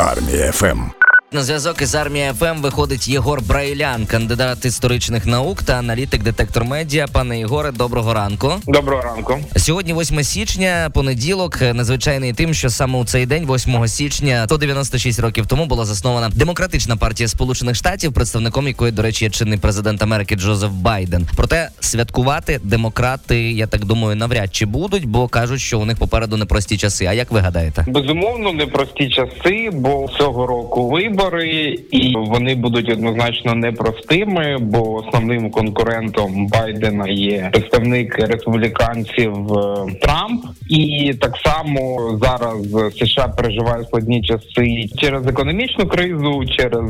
Армія FM. На зв'язок із Армія FM виходить Єгор Брайлян, кандидат історичних наук та аналітик детектор медіа. Пане Єгоре, доброго ранку. Доброго ранку. Сьогодні 8 січня, понеділок, надзвичайний тим, що саме у цей день, 8 січня, 196 років тому була заснована демократична партія Сполучених Штатів, представником якої, до речі, є чинний президент Америки Джозеф Байден. Проте святкувати демократи, я так думаю, навряд чи будуть, бо кажуть, що у них попереду непрості часи. А як ви гадаєте? Безумовно, непрості часи, бо цього року вибори, і вони будуть однозначно непростими, бо основним конкурентом Байдена є представник республіканців е, Трамп, і так само зараз США переживає складні часи через економічну кризу, через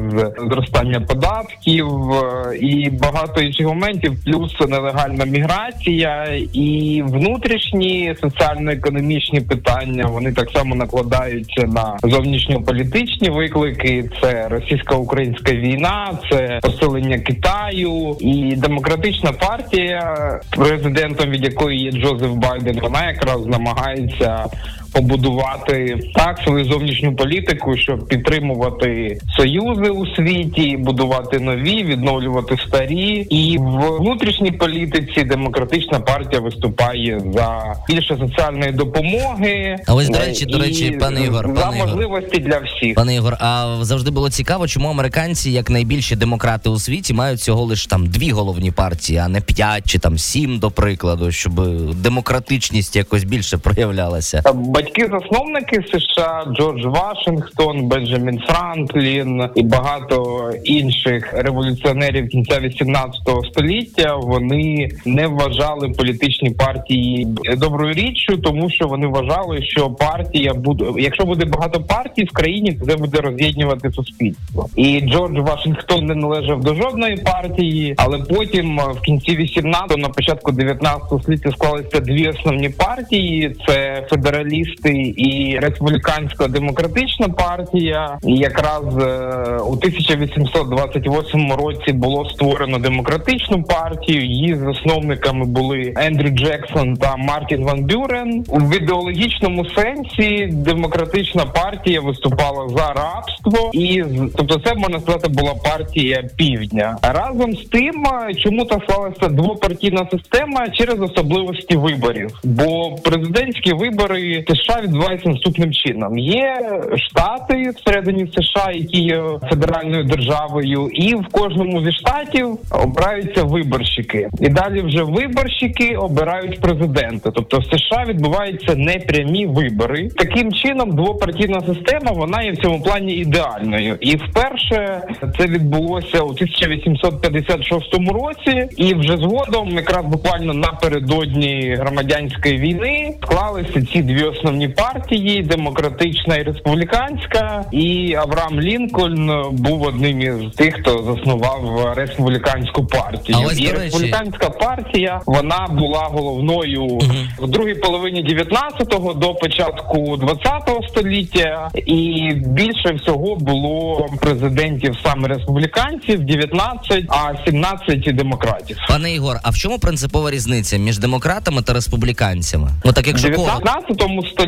зростання податків е, і багато інших моментів, плюс нелегальна міграція і внутрішні соціально-економічні питання. Вони так само накладаються на зовнішньополітичні виклики. Це російсько-українська війна, це посилення Китаю і демократична партія, президентом від якої є Джозеф Байден. Вона якраз намагається побудувати так свою зовнішню політику, щоб підтримувати союзи у світі, будувати нові, відновлювати старі. І в внутрішній політиці демократична партія виступає за більше соціальної допомоги. А ось до речі, до речі, пане Ігор, за пане Ігор. можливості для всіх. Пане Ігор, а завжди було цікаво, чому американці, як найбільші демократи у світі, мають всього лиш там дві головні партії, а не п'ять чи там сім, до прикладу, щоб демократичність якось більше проявлялася. Батьки-засновники США Джордж Вашингтон, Бенджамін Франклін і багато інших революціонерів кінця 18 століття вони не вважали політичні партії доброю річчю, тому що вони вважали, що партія буде, якщо буде багато партій в країні, то це буде роз'єднувати суспільство. І Джордж Вашингтон не належав до жодної партії, але потім в кінці 18-го, на початку 19-го століття склалися дві основні партії: це федералісти і республікансько-демократична партія. І якраз е, у 1828 році було створено демократичну партію. Її засновниками були Ендрю Джексон та Мартін Ван Бюрен. У ідеологічному сенсі демократична партія виступала за рабство, і тобто, це можна сказати була партія півдня. Разом з тим, чому та склалася двопартійна система через особливості виборів, бо президентські вибори США відбуваються наступним чином: є штати всередині США, які є федеральною державою, і в кожному зі штатів обираються виборщики, і далі вже виборщики обирають президента. Тобто в США відбуваються непрямі вибори. Таким чином, двопартійна система вона є в цьому плані ідеальною. І вперше це відбулося у 1856 році, і вже згодом, якраз буквально напередодні громадянської війни, склалися ці дві основні партії: демократична і республіканська. І Авраам Лінкольн був одним із тих, хто заснував республіканську партію. А ось, і республіканська партія вона була головною в другій половині 19-го до початку 20-го століття, і більше всього було президентів саме республіканців 19, а 17 демократів. Пане Ігор, а в чому принципова різниця між демократами та республіканцями? Ну так В якщо кого 19 столітті,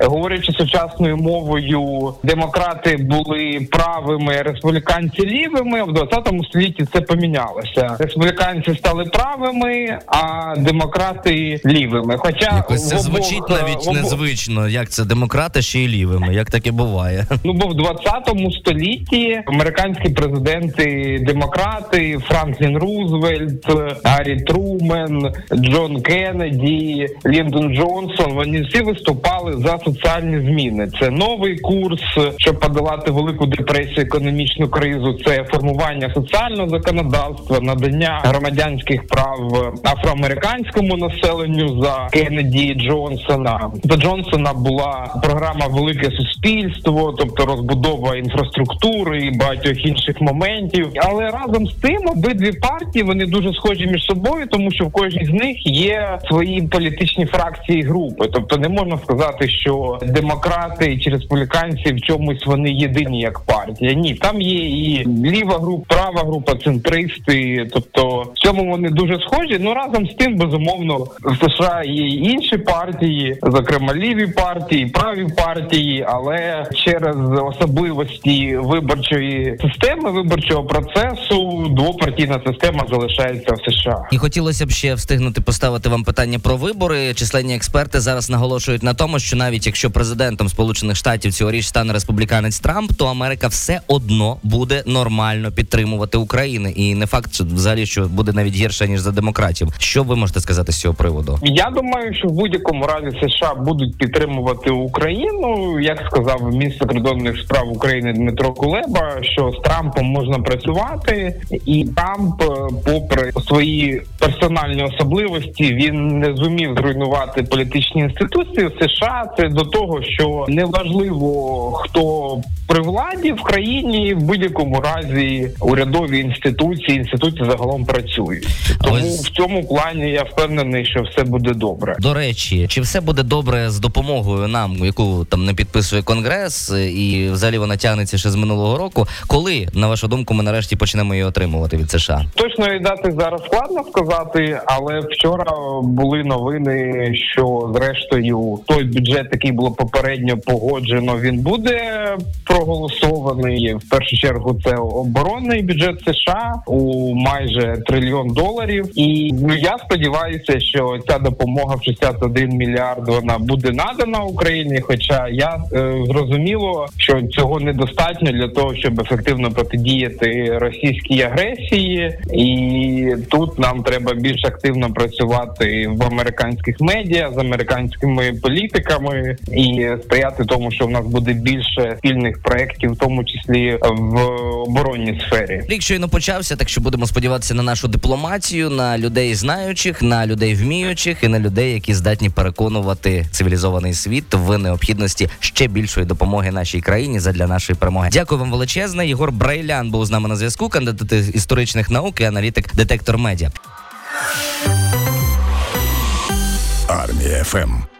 говорячи сучасною мовою, демократи були правими, республіканці лівими. В 20 столітті це помінялося. Республіканці стали правими, а демократи лівими. Хоча якось це обох- звучить навіть в обох- незвично. Як це демократи ще й лівими? Як таке буває? Ну бо в 20 столітті американські президенти, демократи, Франклін Рузвельт, Гаррі Трумен, Джон Кеннеді, Ліндон Джонсон. Вони всі виступали за соціальні зміни. Це новий курс, щоб подолати велику депресію, економічну кризу. Це формування соціального законодавства, надання громадянських прав афроамериканському населенню за Кеннеді Джонсона. До Джонсона була програма Велике суспільство, тобто розбудова інфраструктури і багатьох інших моментів. Але разом з тим обидві партії вони дуже схожі між собою, тому що в кожній з них є свої політичні фракції і групи. Тобто не можна сказати, що демократи чи республіканці в чомусь вони єдині як партія. Ні, там є і ліва група, права група, центристи. Тобто в цьому вони дуже схожі. Ну разом з тим, безумовно, в США є інші партії, зокрема ліві партії, праві партії, але але через особливості виборчої системи виборчого процесу двопартійна система залишається в США. І хотілося б ще встигнути поставити вам питання про вибори. Численні експерти зараз наголошують на тому, що навіть якщо президентом Сполучених Штатів цьогоріч стане республіканець Трамп, то Америка все одно буде нормально підтримувати Україну. І не факт, що взагалі що буде навіть гірше ніж за демократів. Що ви можете сказати з цього приводу? Я думаю, що в будь-якому разі США будуть підтримувати Україну, як сказав міністр закордонних справ України Дмитро Кулеба, що з Трампом можна працювати, і Трамп, е, попри свої персональні особливості, він не зумів зруйнувати політичні інституції в США. Це до того, що неважливо хто при владі в країні в будь-якому разі урядові інституції, інституції загалом працюють. Тому ось- в цьому плані я впевнений, що все буде добре. До речі, чи все буде добре з допомогою нам, яку там не підписує конгрес, і взагалі вона тягнеться ще з минулого року? Коли на вашу думку ми нарешті почнемо її отримувати від США? Точної дати зараз складно сказати, але вчора були новини, що зрештою той бюджет, який було попередньо погоджено, він буде проголосований. В першу чергу це оборонний бюджет США у майже трильйон доларів. І ну я сподіваюся, що ця допомога в 61 мільярд вона буде надана Україні. Хоча я е, зрозуміло, що цього недостатньо для того, щоб ефективно протидіяти російській агресії, і тут нам треба більш активно працювати в американських медіа з американськими політиками і сприяти тому, що в нас буде більше спільних проєктів, в тому числі в оборонній сфері. Рік щойно почався, так що будемо сподіватися на нашу дипломатію, на людей знаючих, на людей вміючих і на людей, які здатні переконувати цивілізований світ в необхідності ще більшої допомоги нашій країні задля нашої перемоги. Дякую вам величезне. Єгор Брайлян був з нами на зв'язку. Кандидат історичних наук і аналітик детектор медіа. Армія ФМ.